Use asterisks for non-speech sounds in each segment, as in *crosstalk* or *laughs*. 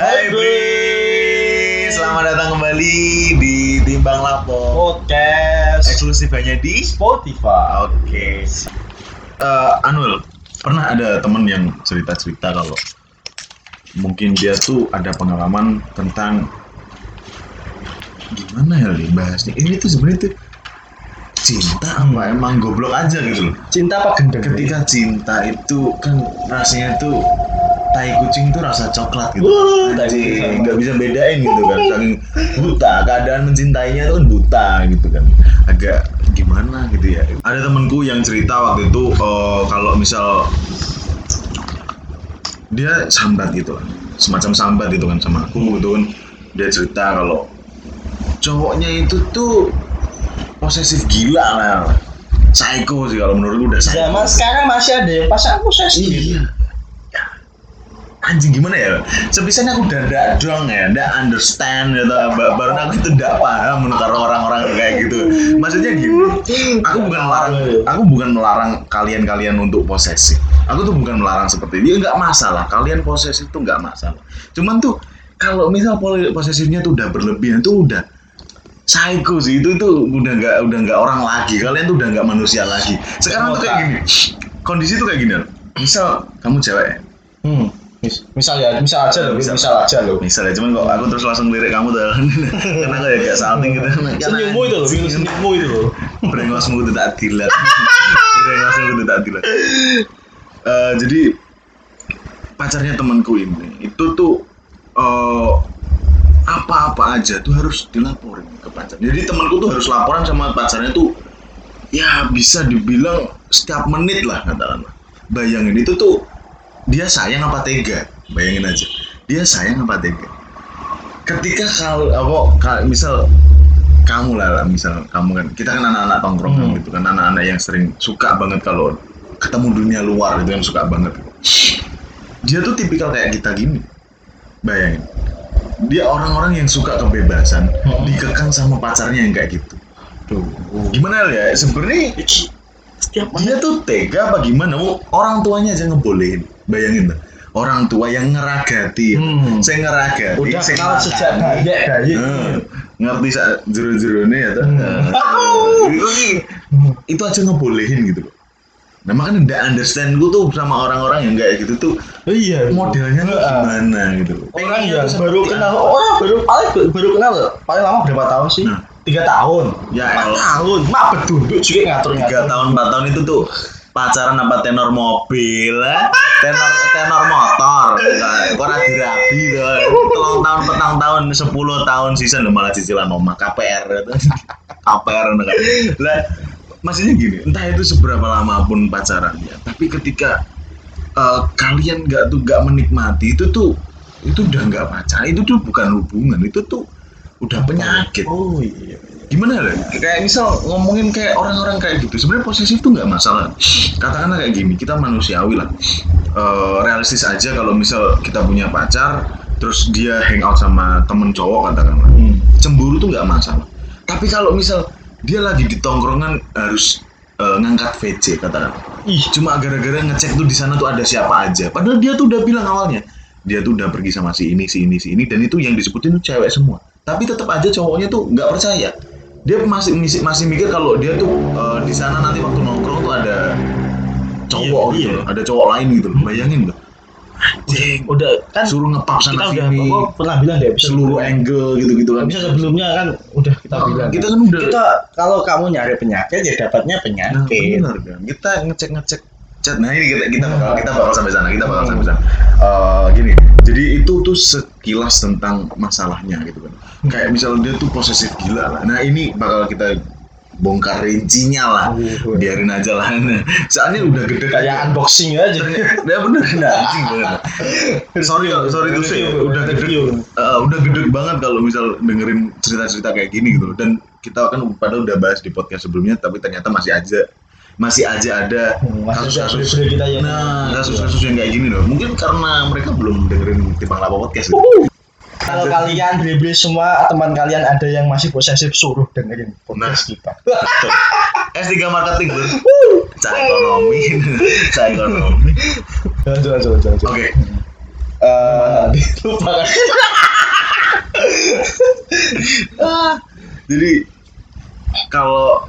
Hai Bri, selamat datang kembali di Timbang Lapo Podcast. Eksklusif hanya di Spotify. Oke. Eh, Anul, pernah ada temen yang cerita-cerita kalau Mungkin dia tuh ada pengalaman tentang Gimana ya nih bahasnya? Ini tuh sebenarnya tuh Cinta apa emang goblok aja gitu loh Cinta apa gendeng? Ketika cinta itu kan rasanya tuh tai kucing tuh rasa coklat gitu. Anjing, nggak bisa bedain gitu kan. Saking buta, keadaan mencintainya tuh kan buta gitu kan. Agak gimana gitu ya. Ada temenku yang cerita waktu itu eh, kalau misal dia sambat gitu lah. Semacam sambat gitu kan sama aku gitu kan. Dia cerita kalau cowoknya itu tuh posesif gila lah. Psycho sih kalau menurutku udah psycho. Zaman sekarang masih ada yang pasangan posesif. Iya. Anjing gimana ya? Sebisanya aku udah ndak dong ya, ndak understand gitu. Ba- Baru aku itu ndak paham kalau orang-orang kayak gitu. Maksudnya gini, aku bukan melarang, aku bukan melarang kalian-kalian untuk posesif. Aku tuh bukan melarang seperti itu. Ya nggak masalah. Kalian posesif tuh nggak masalah. Cuman tuh kalau misal posesifnya tuh udah berlebihan tuh udah psycho sih itu tuh udah nggak udah nggak orang lagi kalian tuh udah nggak manusia lagi sekarang tuh kayak gini kondisi tuh kayak gini loh. misal kamu cewek ya? Hmm. Mis misal ya, misal aja loh, Misal. misal, aja loh. misalnya cuman kok aku terus langsung lirik kamu tuh *laughs* karena aku ya gak salting gitu *laughs* Senyummu itu loh, Senyum. senyummu itu loh. brengosmu itu tak dilat *laughs* brengosmu itu tak dilat Eh, jadi pacarnya temanku ini itu tuh eh, apa-apa aja tuh harus dilaporin ke pacar jadi temanku tuh harus laporan sama pacarnya tuh ya bisa dibilang setiap menit lah katakanlah bayangin itu tuh dia sayang apa tega? Bayangin aja. Dia sayang apa tega? Ketika kalau apa ka- misal kamu lah, lah, misal kamu kan kita kan anak-anak tongkrongan Hmm. gitu kan anak-anak yang sering suka banget kalau ketemu dunia luar itu yang suka banget. Dia tuh tipikal kayak kita gini. Bayangin. Dia orang-orang yang suka kebebasan Hmm. dikekang sama pacarnya yang kayak gitu. Tuh. gimana ya? Sebenarnya Setiap dia tuh tega apa gimana? Oh, orang tuanya aja ngebolehin bayangin tuh orang tua yang ngeragati Hmm. saya ngeragati Udah saya kenal makan. sejak bayi bayi. Hmm, ngerti sak jero-jero ya tuh Hmm. itu, itu aja ngebolehin gitu loh nah makanya nggak understand gue tuh sama orang-orang yang kayak gitu tuh Oh iya. modelnya tuh gimana gitu loh Orang Pengennya yang baru kenal, apa? orang baru paling baru kenal paling lama berapa tahun sih? Nah. Tiga tahun. Ya Empat tahun. Mak bedunduk juga ngatur ngatur. tiga tahun empat tahun itu tuh pacaran apa tenor mobil eh? tenor tenor motor. Ora dirabi tuh telung tahun petang tahun sepuluh tahun season malah cicilan omah KPR KPR kan. Lah maksudnya gini entah itu seberapa lama pun pacarannya tapi ketika eh, kalian nggak tuh nggak menikmati itu tuh itu udah nggak pacaran itu tuh bukan hubungan itu tuh udah penyakit. Oh iya. Gimana lah kayak misal ngomongin kayak orang-orang kayak gitu sebenarnya posesif tuh nggak masalah. Katakanlah kayak gini kita manusiawi lah. Eh, realistis aja kalau misal kita punya pacar terus dia hangout sama temen cowok katakanlah. Hmm. cemburu tuh nggak masalah. Tapi kalau misal dia lagi di tongkrongan harus eh, ngangkat VC katakanlah. Ih, cuma gara-gara ngecek tuh di sana tuh ada siapa aja. Padahal dia tuh udah bilang awalnya dia tuh udah pergi sama si ini si ini si ini dan itu yang disebutin tuh cewek semua. Tapi tetap aja cowoknya tuh nggak percaya dia masih masih, masih mikir kalau dia tuh eh, di sana nanti waktu nongkrong tuh ada cowok Iya, gitu iya. loh, ada cowok lain gitu loh bayangin tuh anjing udah kan suruh ngepap kita sana udah sini apa, pernah bilang deh seluruh angle gitu gitu kan Bisa sebelumnya kan udah kita Oh, bilang. kita kan udah kita kalau kamu nyari penyakit ya dapatnya Nah, penyakit. benar kan. Kita ngecek-ngecek chat. Nah, ini kita kita bakal kita bakal sampai sana. Kita bakal sampai sana. Eh, gini. Jadi itu tuh sekilas tentang masalahnya gitu kan. Kayak misalnya dia tuh posesif gila lah. Nah, ini bakal kita bongkar rincinya lah. Oh, Biarin aja lah. *laughs* Soalnya udah gede Kayak unboxing aja. Ya bener, *laughs* nah, anjing. Sorry, sorry tuh sih, udah gede, eh, udah gede banget kalau misal dengerin cerita-cerita kayak gini gitu. Dan kita kan padahal udah bahas di podcast sebelumnya, tapi ternyata masih aja, masih aja ada Hmm, kasus-kasus. bener-bener kita yang- Nah, kasus-kasus yang kayak gini loh. Mungkin karena mereka belum dengerin Timbang Lapa podcast. Gitu. Kalau kalian beli semua teman kalian ada yang masih posesif suruh dengerin podcast kita. Tuh. *laughs* S3 marketing bro. Cara ekonomi, *laughs* cara ekonomi. Lanjut lanjut lanjut. lanjut. Oke. Eh, *laughs* lupa kan ah, jadi kalau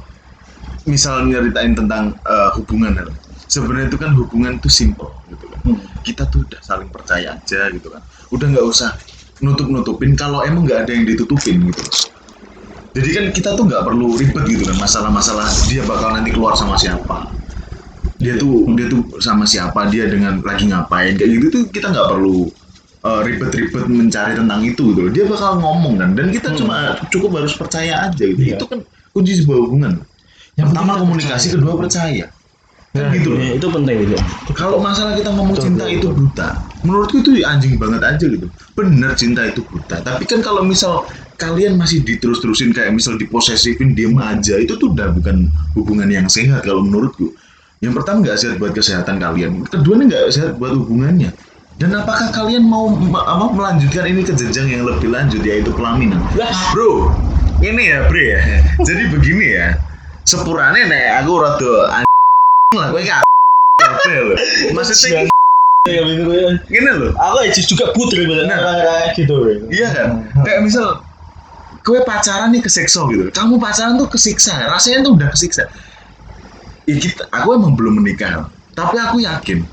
misal nyeritain tentang eh, hubungan ya, sebenarnya itu kan hubungan itu simple gitu kan. Hmm. kita tuh udah saling percaya aja gitu kan. Udah nggak usah nutup nutupin kalau emang nggak ada yang ditutupin gitu jadi kan kita tuh nggak perlu ribet gitu kan. Masalah-masalah dia bakal nanti keluar sama siapa. Dia tuh dia tuh sama siapa dia dengan lagi ngapain kayak gitu tuh kita nggak perlu uh, ribet-ribet mencari tentang itu gitu loh. dia bakal ngomong kan. Dan kita Hmm. cuma cukup harus percaya aja gitu. Iya. itu kan kunci sebuah hubungan Yang pertama komunikasi percaya. kedua percaya. Nah, gitu iya, itu penting itu. Kalau masalah kita ngomong Betul, cinta betul, itu buta menurutku itu anjing banget aja gitu. Bener cinta itu buta. Tapi kan kalau misal kalian masih diterus-terusin kayak misal diposesifin diem aja itu tuh udah bukan hubungan yang sehat kalau menurutku. Yang pertama nggak sehat buat kesehatan kalian. Kedua nih nggak sehat buat hubungannya. Dan apakah kalian mau ma- apa, melanjutkan ini ke jenjang yang lebih lanjut yaitu pelaminan? Bro ini ya bre. Ya *laughs* jadi begini ya sepurane nek aku rada anjing lah kowe gak ya lo maksudnya ya gitu ya gini loh aku aja juga putri bener. Nah. gitu ya. iya kan? Hmm. kayak misal kowe pacaran nih kesiksa gitu. Kamu pacaran tuh kesiksa rasanya tuh udah kesiksa. Ya kita aku emang belum menikah tapi aku yakin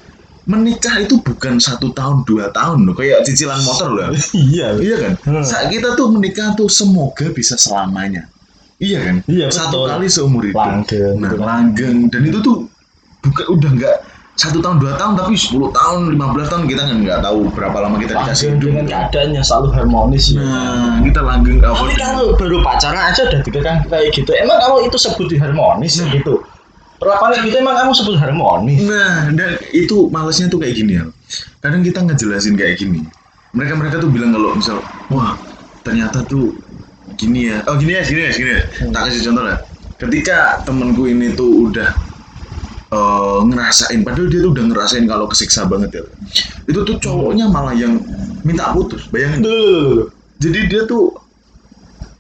menikah itu bukan satu tahun dua tahun loh. Kayak cicilan motor loh. Iya. Iya kan? Hmm. saat kita tuh menikah tuh semoga bisa selamanya iya kan Iya, satu betul. kali seumur hidup Langgeng, nah gitu kan. langgeng dan itu tuh bukan udah nggak satu tahun dua tahun tapi 10 tahun 15 tahun kita kan nggak tahu berapa lama kita dikasih hidup dengan gitu. keadaan yang selalu harmonis ya nah kita langgeng apa tapi kalau baru pacaran aja udah dikekang kayak gitu emang kamu itu sebut harmonis Nah. gitu perlakuan kayak gitu emang kamu sebut harmonis Nah, dan itu malesnya tuh kayak gini ya. Kadang kita ngejelasin kayak gini. Mereka mereka tuh bilang kalau misal, wah ternyata tuh gini ya. Oh gini ya, gini ya, gini ya. Hmm. Tak kasih contoh lah. Ketika temenku ini tuh udah eh, ngerasain, padahal dia tuh udah ngerasain kalau kesiksa banget ya. Itu tuh cowoknya malah yang minta putus. Bayangin. Duh. Jadi dia tuh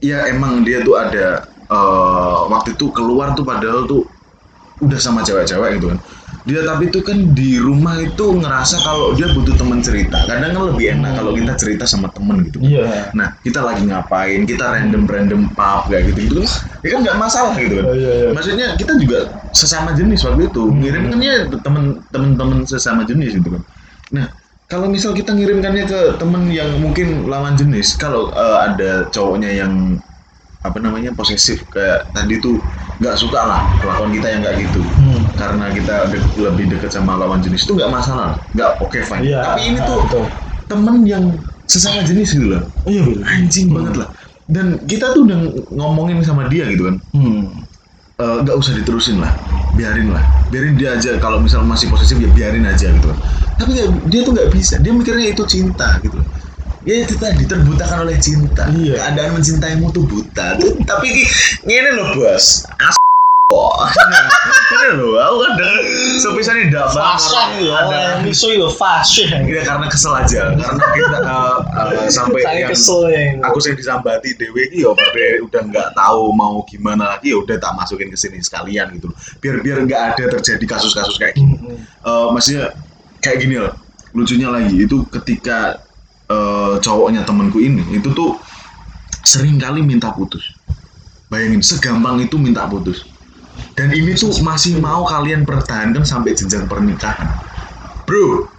ya emang dia tuh ada eh, waktu itu keluar tuh padahal tuh udah sama cewek-cewek gitu kan. Dia tapi tuh kan di rumah itu ngerasa kalau dia butuh teman cerita. Kadang kan lebih enak kalau kita cerita sama temen gitu. iya Nah, kita lagi ngapain? Kita random-random pub kayak gitu gitu kan. Ya kan nggak masalah gitu kan. Oh, iya, iya. Maksudnya kita juga sesama jenis waktu itu. Hmm. Ngirimkannya temen-temen sesama jenis gitu kan. Nah, kalau misal kita ngirimkannya ke temen yang mungkin lawan jenis, kalau eh, ada cowoknya yang apa namanya posesif. Kayak tadi tuh nggak suka lah kelakuan kita yang kayak gitu. Hmm. karena kita de- lebih dekat sama lawan jenis itu nggak masalah. Nggak oke fine. Iya, tapi ini ah, tuh betul. temen yang sesama jenis gitu loh. Iya betul. Anjing banget lah. Dan kita tuh udah ngomongin sama dia gitu kan. Hmm. Eh, nggak usah diterusin lah. Biarin lah. Biarin dia aja. Kalau misal masih posesif ya biarin aja gitu. Kan tapi nggak- dia tuh nggak bisa. Dia mikirnya itu cinta gitu ya itu tadi terbutakan oleh cinta. Iya. keadaan mencintaimu tuh buta. Tuh, tapi ki- ini loh bos. As ini loh aku kan denger sepisahnya tidak Fashion ya, ada miso itu fashion. ya karena kesel aja. Karena kita eh, eh, sampai yang kesel ya. aku sih disambati dewe ya pada udah nggak tahu mau gimana lagi ya udah tak masukin ke sini sekalian gitu biar biar nggak ada terjadi kasus-kasus kayak gini. Eh, maksudnya kayak gini loh. Lucunya lagi itu ketika eh, cowoknya temanku ini itu tuh sering kali minta putus. Bayangin segampang itu minta putus. Dan ini tuh masih mau kalian pertahankan sampai jenjang pernikahan. Bro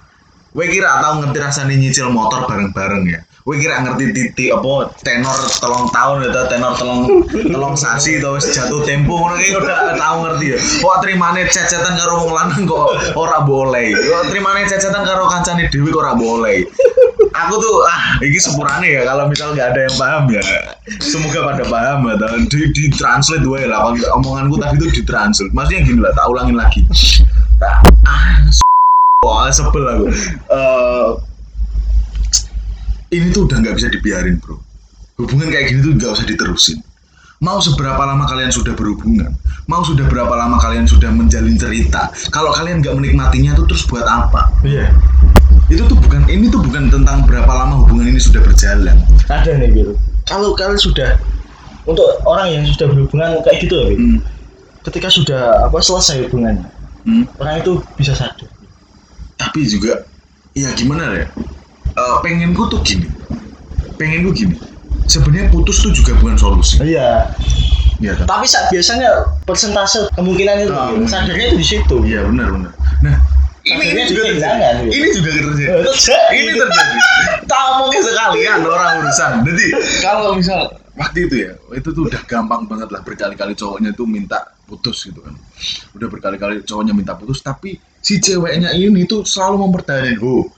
Gue kira tau ngerti rasanya nyicil motor bareng-bareng ya. Gue kira ngerti titik apa tenor telung tahun atau tenor telung telung sasi atau jatuh tempo ngono iki udah tau ngerti ya. Kok terimane cecetan karo wong lanang kok ora boleh. Kok terimane cecetan karo kancane dhewe kok ora boleh. Aku tuh ah iki sepurane ya kalau misal nggak ada yang paham ya. Semoga pada paham ya. Dan di, di translate wae lah. Kalau omonganku tadi tuh di translate. Maksudnya gini lah, tak ulangin lagi. Ah, Wah, sebel aku. Eh, ini tuh udah nggak bisa dibiarin, bro. Hubungan kayak gini tuh nggak usah diterusin. Mau seberapa lama kalian sudah berhubungan, mau sudah berapa lama kalian sudah menjalin cerita. Kalau kalian nggak menikmatinya tuh terus buat apa? Iya. Itu tuh bukan, ini tuh bukan tentang berapa lama hubungan ini sudah berjalan. Ada nih gitu. Kalau kalian sudah untuk orang yang sudah berhubungan kayak gitu ya, Bi, Hmm. ketika sudah apa selesai hubungannya, Hmm. orang itu bisa sadar. Tapi juga, ya gimana ya? Eh, pengenku tuh gini pengenku gini sebenarnya putus tuh juga bukan solusi iya Iya kan? tapi sa- biasanya persentase kemungkinan itu Ah, gitu. sadarnya itu di situ Iya benar benar. Nah ini ini Akhirnya juga terjadi. gitu. Ini juga terjadi. *laughs* Terjadi. Ini terjadi. Tak mungkin sekalian orang urusan. Jadi kalau misal waktu itu ya, itu tuh udah gampang banget lah berkali-kali cowoknya tuh minta putus gitu kan. Udah berkali-kali cowoknya minta putus, tapi si ceweknya ini tuh selalu mempertahankan, oh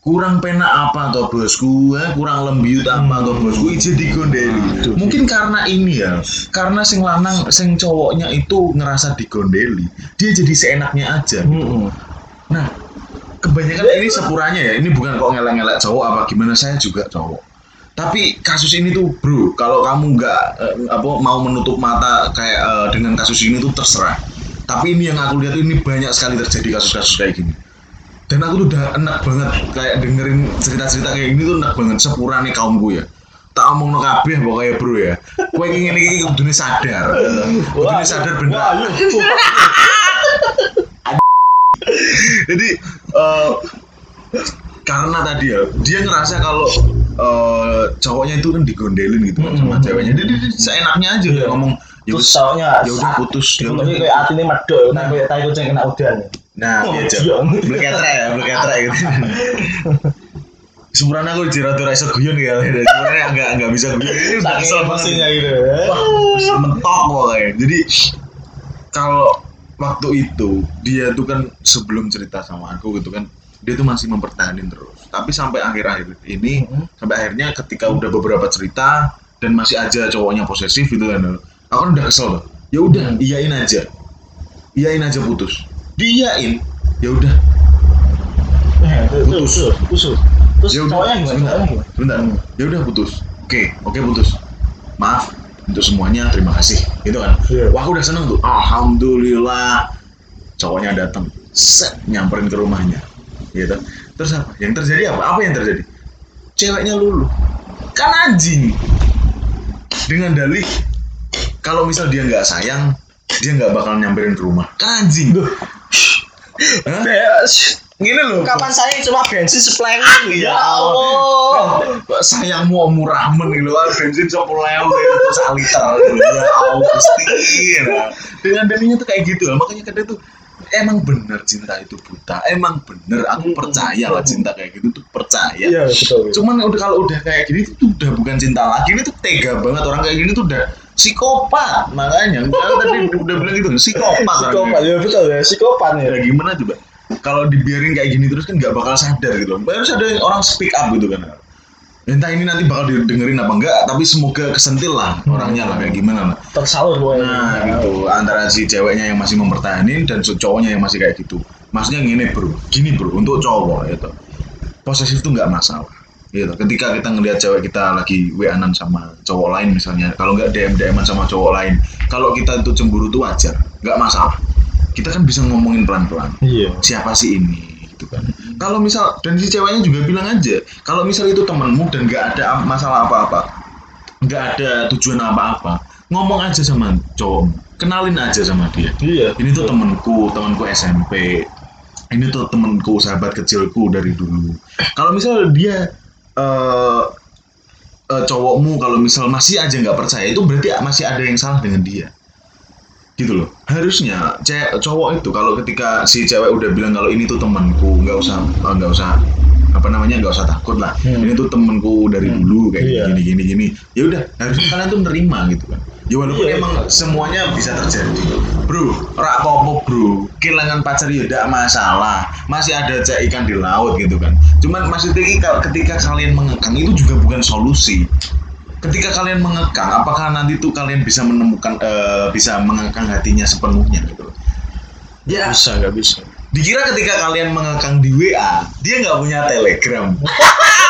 kurang pena apa toh bosku, eh? kurang lembiut apa toh bosku, ije digondeli. Mungkin karena ini ya, karena sing lanang, sing cowoknya itu ngerasa digondeli, dia jadi seenaknya aja. Mm-mm. Nah, kebanyakan ini sepuranya ya. Ini bukan kok ngelak-ngelak cowok apa gimana saya juga cowok. Tapi kasus ini tuh bro, kalau kamu nggak eh, apa mau menutup mata kayak eh, dengan kasus ini tuh terserah. Tapi ini yang aku lihat ini banyak sekali terjadi kasus-kasus kayak gini. Dan aku tuh udah enak banget kayak dengerin cerita-cerita kayak gini tuh enak banget sepurane kaumku ya. Tak omong no kabeh pokoknya bro ya. Kowe iki ngene iki kudune sadar. Kudune sadar bener. Jadi eh, karena tadi ya dia ngerasa kalau eh, cowoknya itu kan digondelin gitu sama Hmm. ceweknya. Dia, dia, dia seenaknya aja dia ngomong ya terus wis, soalnya ya udah putus ya udah. udah kayak hati ini medok nah kayak tai kucing kena udan Nah, Oh, iya iya. Jam. Black Etre ya, Black Etre gitu. Sebenarnya aku rada iso guyon ya, sebenarnya enggak enggak bisa guyon. Ini udah kesel emosinya gitu Wah, wis mentok pokoknya. Jadi kalau waktu itu dia tuh kan sebelum cerita sama aku gitu kan dia tuh masih mempertahankan terus. Tapi sampai akhir-akhir ini Mhm. sampai akhirnya ketika udah beberapa cerita dan masih aja cowoknya posesif gitu kan. Aku kan udah kesel. Ya udah, Hmm. iyain aja. Iyain aja putus. Diiyain. Ya udah. Eh, Putus. putus putus terus Ya udah, cowoknya gimana Sebentar. Ya udah putus. Oke, oke putus. Maaf untuk semuanya, terima kasih. Gitu kan. Iya. Wah, aku udah seneng tuh. Alhamdulillah. Cowoknya datang. Set, nyamperin ke rumahnya. Gitu. Terus apa? Yang terjadi apa? Apa yang terjadi? Ceweknya luluh. Kan anjing. Dengan dalih kalau misal dia nggak sayang, dia nggak bakal nyamperin ke rumah. Kan anjing. Duh. Gini loh. kapan saya cuma bensin sepuluh Ya Allah. sayangmu om ramen gitu kan bensin sepuluh lewu itu sak liter ya *laughs* Allah nah. dengan dalinya tuh kayak gitu makanya kadang tuh emang bener cinta itu buta emang bener aku Hmm. percaya lah cinta kayak gitu tuh percaya iya betul cuman udah kalau udah kayak gini tuh udah bukan cinta lagi ini tuh tega banget orang kayak gini tuh udah psikopat makanya. Kalau *laughs* tadi udah bilang gitu psikopat psikopat ya betul ya. Psikopat ya. Ya gimana coba? Kalau dibiarin kayak gini terus kan nggak bakal sadar gitu. Harus ada orang speak up gitu kan. Entah ini nanti bakal didengerin apa enggak tapi semoga kesentil lah orangnya lah kayak gimana lah. Tersalur pokoknya nah gitu. Antara si ceweknya yang masih mempertahankan dan si cowoknya yang masih kayak gitu. Maksudnya gini bro. Gini bro untuk cowok itu posesif tuh nggak masalah gitu. Ketika kita ngelihat cewek kita lagi wa-an sama cowok lain misalnya kalau nggak dm dm sama cowok lain kalau kita itu cemburu tuh wajar nggak masalah. Kita kan bisa ngomongin pelan pelan iya. Siapa sih ini? Gitu kan. Kalau misal dan si ceweknya juga bilang aja kalau misal itu temenmu dan nggak ada masalah apa-apa nggak ada tujuan apa-apa ngomong aja sama cowok kenalin aja sama dia. Iya ini tuh temenku temanku SMP ini tuh temenku sahabat kecilku dari dulu. Kalau misal dia eh eh, cowokmu kalau misal masih aja nggak percaya itu berarti masih ada yang salah dengan dia gitu loh harusnya cewek cowok itu kalau ketika si cewek udah bilang kalau ini tuh temanku nggak usah eh, nggak usah apa namanya nggak usah takut lah Hmm. ini tuh temenku dari Hmm. dulu kayak Iya. gini gini gini ya udah harusnya kalian tuh nerima gitu kan ya walaupun Iya. emang semuanya bisa terjadi. Bro rak apa bro. Kehilangan pacar ya tidak masalah. Masih ada cek ikan di laut gitu kan. Cuman maksudnya ketika kalian mengekang itu juga bukan solusi. Ketika kalian mengekang apakah nanti tuh kalian bisa menemukan eh, bisa mengekang hatinya sepenuhnya gitu? Ya bisa nggak bisa. dikira ketika kalian mengekang di WA dia nggak punya telegram *laughs*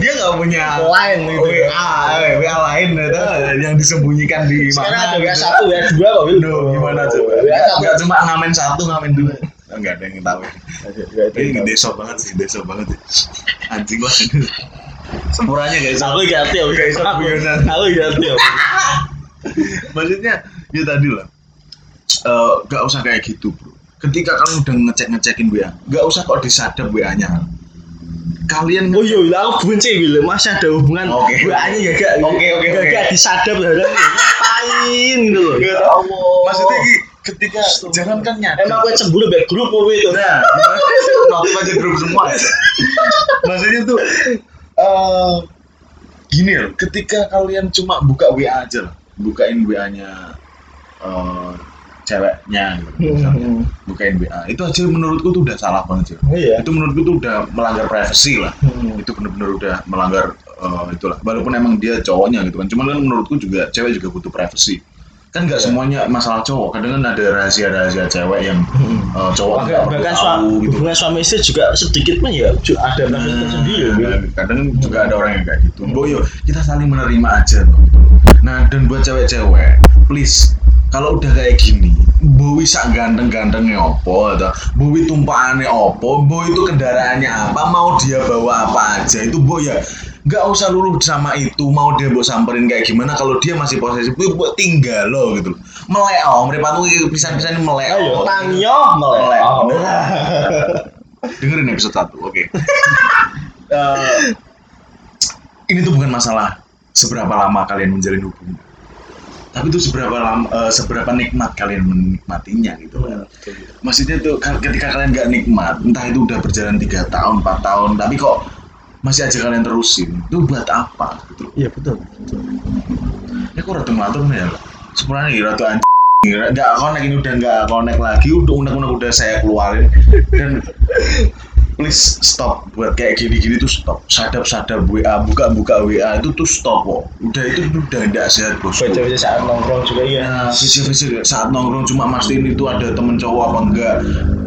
dia nggak punya Lain gitu ya. WA eh, WA lain itu yang disembunyikan di sekarang ada mana WA gitu. satu WA dua kok gimana coba? WA nggak cuma ngamen satu ngamen dua. Nggak ada yang tahu WA ini deso banget sih deso banget ya. anjing lah. Sempuranya guys. Aku ganti ya bisa guyonan. aku ganti ya maksudnya ya tadi lah. Eh, nggak usah kayak gitu bro. Ketika kalian udah ngecek ngecekin WA nggak usah kok disadap WA nya kalian Oh iya, lah aku benci gitu. Masih ada hubungan Oke. WA-nya gak gak. Oke, oke, gak gak disadap ya. Ngapain gitu loh. Ya Allah. maksudnya Ki, ketika jangan kan nyadar Emang gue cemburu biar grup kowe itu. Nah, *laughs* notif aja grup semua. Maksudnya tuh eh gini loh, ketika kalian cuma buka WA aja lah, bukain WA-nya eh ceweknya gitu, misalnya. Hmm. bukain WA. Itu aja menurutku tuh udah salah banget sih. Iya. Itu menurutku tuh udah melanggar privasi lah. Hmm. Itu bener-bener udah melanggar eh, itulah. Walaupun emang dia cowoknya gitu kan. Cuman kan menurutku juga cewek juga butuh privasi. Kan nggak Iya. semuanya masalah cowok. Kadang kan ada rahasia-rahasia cewek yang Hmm. eh, cowok nggak perlu bahkan tahu suami, gitu. hubungan suami istri juga sedikit mah ya ada privasi tersendiri. ya, Nah, Bil. kadang juga ada orang yang kayak gitu. Hmm. Boyo, kita saling menerima aja tuh. Nah, dan buat cewek-cewek, please kalau udah kayak gini, Bowi sak ganteng-gantengnya opo atau Bowi tumpahannya opo, Bowi itu kendaraannya apa, mau dia bawa apa aja? Itu Boy ya nggak usah luluh sama itu. Mau dia buat samperin kayak gimana? Kalau dia masih posesif Boy buat tinggal lo gitu. Loh melek oh mereka tuh pisan-pisan melek Ayo, oh. tangyo melek. Melek. Oh. *laughs* dengerin episode 1 oke. *laughs* Eh, ini tuh bukan masalah seberapa lama kalian menjalin hubungan tapi itu seberapa lama eh, seberapa nikmat kalian menikmatinya gitu loh. maksudnya tuh ketika kalian nggak nikmat entah itu udah berjalan tiga tahun 4 tahun tapi kok masih aja kalian terusin itu buat apa gitu. Iya betul. ini kok ratu ngatur ya sebenarnya nih ratu anjing nggak connect ini udah nggak connect lagi udah unek-unek udah saya keluarin dan please stop. Buat kayak gini-gini tuh stop. Sadap-sadap WA buka-buka WA itu tuh stop kok. Udah itu udah nggak sehat bos. Baca-baca saat nongkrong juga iya. Nah, visi-visi saat nongkrong cuma mastiin itu ada temen cowok apa enggak.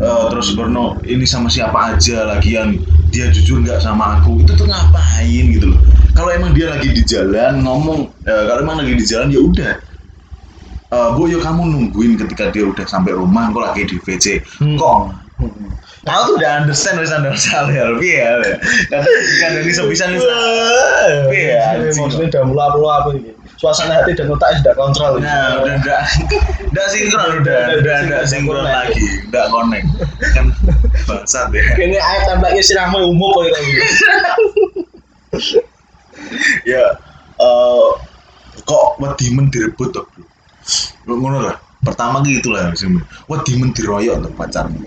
Eh, terus Berno ini sama siapa aja lagi yang dia jujur nggak sama aku? Itu tuh ngapain gitu loh. Kalau emang dia lagi di jalan ngomong eh, kalau emang lagi di jalan ya udah. Eh, Bu, yuk kamu nungguin ketika dia udah sampai rumah, kok lagi di VC. Hmm. Kok? Hmm. Aku tuh udah understand wis under ya, lebih ya. Karena kan ini wis. Iya, anjing. Maksudnya udah mulai apa ini? Suasana hati dan otak sudah kontrol. Nah, udah enggak enggak sinkron udah, udah enggak sinkron lagi, enggak connect. Kan bangsat ya. Kayaknya air tambahnya sirahmu umum kok itu. Ya eh kok wedimen direbut. Lu ngono lah. Pertama gitu lah sih. Wedimen diroyok tuh pacarmu.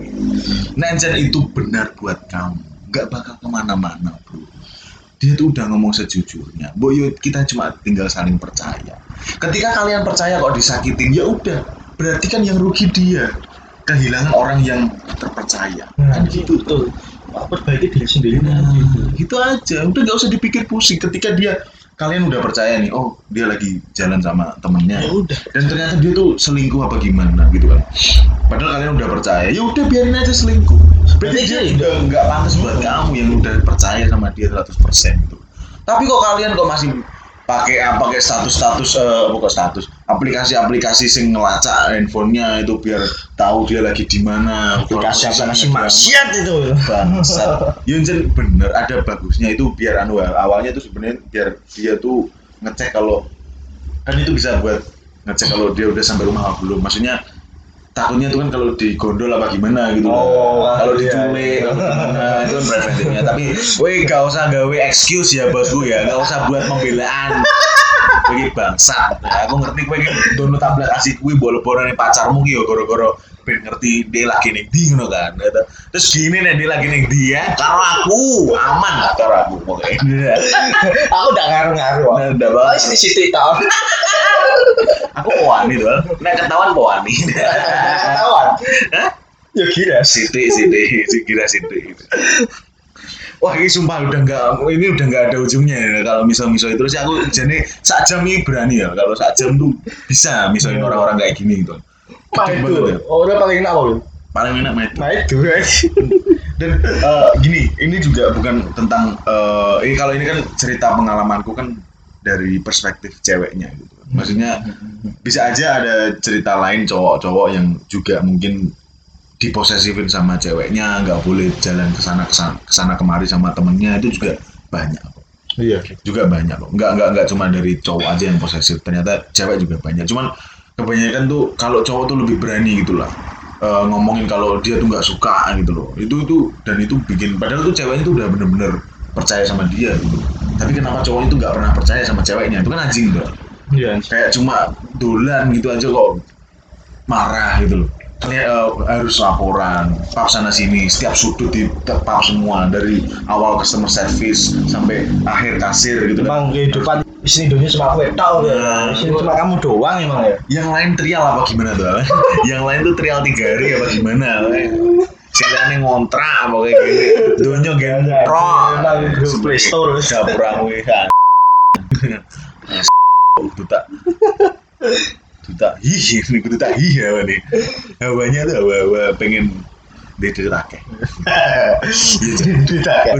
Nenjen itu benar buat kamu. Enggak bakal ke mana-mana, Bro. Dia tuh udah ngomong sejujurnya. Boyo kita cuma tinggal saling percaya. Ketika kalian percaya kok disakitin, ya udah. Berarti kan yang rugi dia. Kehilangan orang yang terpercaya. Nah, kan gitu betul. Pak perbaiki diri sendiri Nah, gitu. gitu aja. Udah nggak usah dipikir pusing. Ketika dia kalian udah percaya nih, oh dia lagi jalan sama temennya. Ya udah. Dan ternyata dia tuh selingkuh apa gimana gitu kan. Padahal kalian udah percaya, ya udah biarin aja selingkuh. Berarti dia dia udah nggak pantas buat kamu yang udah percaya sama dia 100% gitu. Tapi kok kalian kok masih pakai apa pakai status-status eh pokok status aplikasi-aplikasi sing ngelacak handphonenya itu biar tahu dia lagi di mana. Aplikasi misalnya dia- maksiat itu. bangsat. *laughs* Yunjen bener ada bagusnya itu biar anu awalnya itu sebenarnya biar dia tuh ngecek kalau kan itu bisa buat ngecek kalau dia udah sampai rumah apa belum. Maksudnya takutnya tuh kan kalau digondol apa gimana gitu loh. Oh, kalau iya, diculik iya. gimana itu kan preventifnya tapi weh gak usah gawe excuse ya bosku ya gak usah buat pembelaan bangsat. Ya, aku ngerti kowe iki download aplikasi kuwi bolo-bolo ning pacarmu ki ya gara-gara ben ngerti dia lagi ndi ngono kan. Terus gini nih dia lagi ning ndi ya karo aku aman gak karo aku pokoknya. *laughs* Aku udah ngaruh-ngaruh. Nah, udah banget. sini-sini tau. Aku pewani dol. Nek ketahuan pewani. *laughs* Ketahuan. Ya gila. Sidik, sidik, *laughs* si kira sidik. Wah ini sumpah udah nggak ini udah nggak ada ujungnya ya kalau misal-misal itu sih aku jadi sak jam ini berani ya kalau sak jam tuh bisa misalnya orang-orang kayak gini gitu. Nah itu. Oh, udah paling enak apa? Paling enak main itu. Nah itu. Dan eh, gini ini juga bukan tentang eh, ini kalau ini kan cerita pengalamanku kan dari perspektif ceweknya gitu. Maksudnya bisa aja ada cerita lain cowok-cowok yang juga mungkin diposesifin sama ceweknya nggak boleh jalan ke sana ke sana kemari sama temennya itu juga banyak kok Iya. juga banyak kok nggak nggak nggak cuma dari cowok aja yang posesif ternyata cewek juga banyak cuman kebanyakan tuh kalau cowok tuh lebih berani gitu lah. Eh, ngomongin kalau dia tuh nggak suka gitu loh. Itu itu dan itu bikin padahal tuh ceweknya tuh udah bener-bener percaya sama dia gitu. Tapi kenapa cowok itu nggak pernah percaya sama ceweknya? Itu kan anjing dong Iya. kayak cuma dolan gitu aja kok marah gitu loh. Ternyata, eh, harus laporan pap sana sini setiap sudut di pap semua dari awal customer service sampai akhir kasir gitu kan Emang kehidupan di sini dunia cuma aku ya tau ya. Nah. Di sini cuma kamu doang emang ya. yang lain trial apa gimana tuh *laughs* yang lain tuh trial tiga hari apa gimana? Silane ngontrak apa kayak gini. Gentro Emang grup Play Store. Dapur aku kan Duta. Duta. Ih ini duta Ih apa nih? Hawanya tuh hawa-hawa pengen Dede akeh Tidak kan.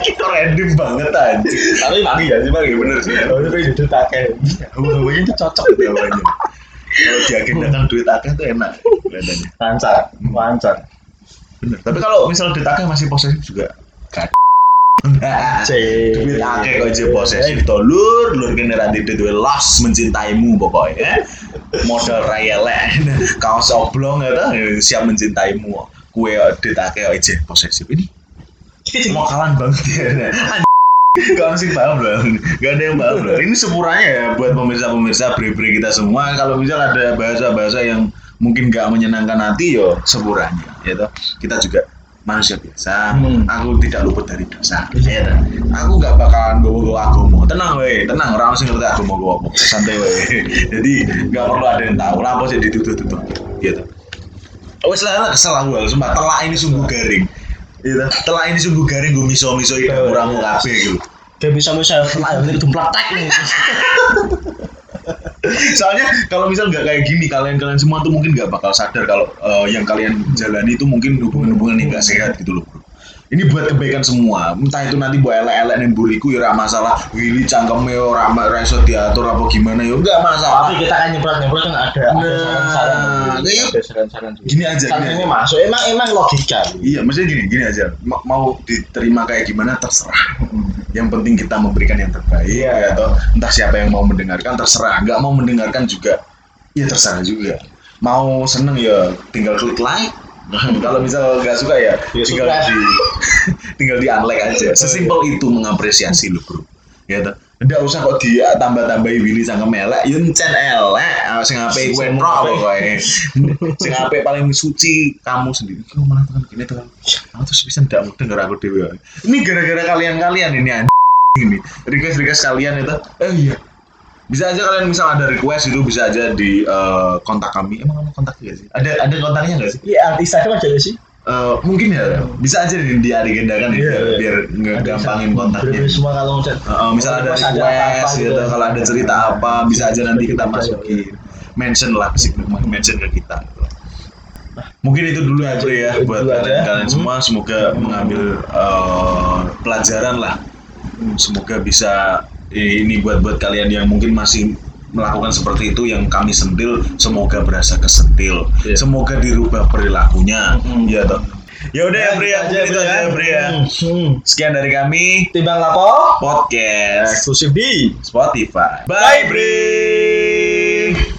Kita random banget aja Tapi magi ya sih magi bener sih Oh itu itu tak kayak. Hawa-hawanya tuh cocok hawanya Kalau diagendakan duit akeh tuh enak Lancar, lancar. Bener. Tapi kalau misal duit akeh masih posesif juga. Duit akeh kok aja posesif to lur lur generasi duit duit los mencintaimu pokoknya. Modal raya lek kaos oblong ya toh, siap mencintaimu. Kue duit akeh kok aja posesif ini lokalan banget ya. Gak sih paham loh, gak ada yang paham loh. Ini sepuranya ya buat pemirsa-pemirsa bre-bre kita semua. Kalau misal ada bahasa-bahasa yang mungkin gak menyenangkan hati yo sepuranya, ya toh. Kita juga manusia biasa. Hmm. Aku tidak luput dari dosa. Ya toh. Aku gak bakalan bawa-bawa agama. Tenang weh, tenang. Orang sing ngerti agama gue apa. Santai weh. *laughs* Jadi gak perlu ada yang tahu. Lah apa sih ditutup-tutup. Gitu. Wes lah kesel aku sumpah telak ini sungguh garing. Gitu. Telak ini sungguh garing gue miso-miso itu kurang kabeh gitu. Gak bisa bisa lah ini dumplak tek nih. *laughs* Soalnya kalau misal nggak kayak gini, kalian-kalian semua tuh mungkin nggak bakal sadar kalau eh, yang kalian jalani itu mungkin hubungan-hubungan yang nggak sehat gitu loh bro. Ini buat kebaikan semua. Entah itu nanti buat elek-elek dan buriku ya masalah. Willy cangkemnya ora ora iso diatur apa gimana ya enggak masalah. Tapi kita kan nyemprot nyemprot kan ada ada Nah, saran-saran. iya. Ada saran-saran. juga. Gini aja, gini aja. masuk. Emang emang logika. Iya, maksudnya gini, gini aja. Ma- Mau diterima kayak gimana terserah. Yang penting kita memberikan yang terbaik, Iya. ya atau entah siapa yang mau mendengarkan terserah. Nggak mau mendengarkan juga, ya terserah juga. Mau seneng ya tinggal klik like. *laughs* Kalau misal nggak suka ya, Ya, tinggal suka. di *laughs* tinggal di unlike aja. Sesimpel itu mengapresiasi lo bro. Ya toh. Nggak usah kok dia tambah-tambahi Willy sangka melek, yun cen elek, Ah, sing ape roh ape. pokoknya. Sing ape paling suci kamu sendiri. Kamu malah tekan gini tuh. Aku terus bisa tidak denger aku dewi. Ini gara-gara kalian-kalian ini anjing ini. Request-request kalian itu. Eh iya. Bisa aja kalian misal ada request itu bisa aja di eh, kontak kami. Emang ada kontak nggak sih? Ada ada kontaknya nggak sih? Iya artis aja aja sih. Eh, mungkin ya bisa aja di diagendakan ya Iya, biar, iya. biar ngegampangin kontaknya. Semua kalau chat. Uh, misal ada Request ada gitu, gitu. kalau ada cerita apa bisa aja nanti kita Kita masukin mention lah sih mention ke kita mungkin itu dulu ya ya Itu buat dulu aja. kalian, kalian Hmm. semua semoga mengambil uh, pelajaran lah semoga bisa eh, ini buat buat kalian yang mungkin masih melakukan seperti itu yang kami sentil semoga berasa kesentil Iya. semoga dirubah perilakunya Hmm. ya toh ya udah ya Bre ya mungkin itu aja ya ya Hmm. sekian dari kami Timbang lapo podcast eksklusif di Spotify. Bye, Bre.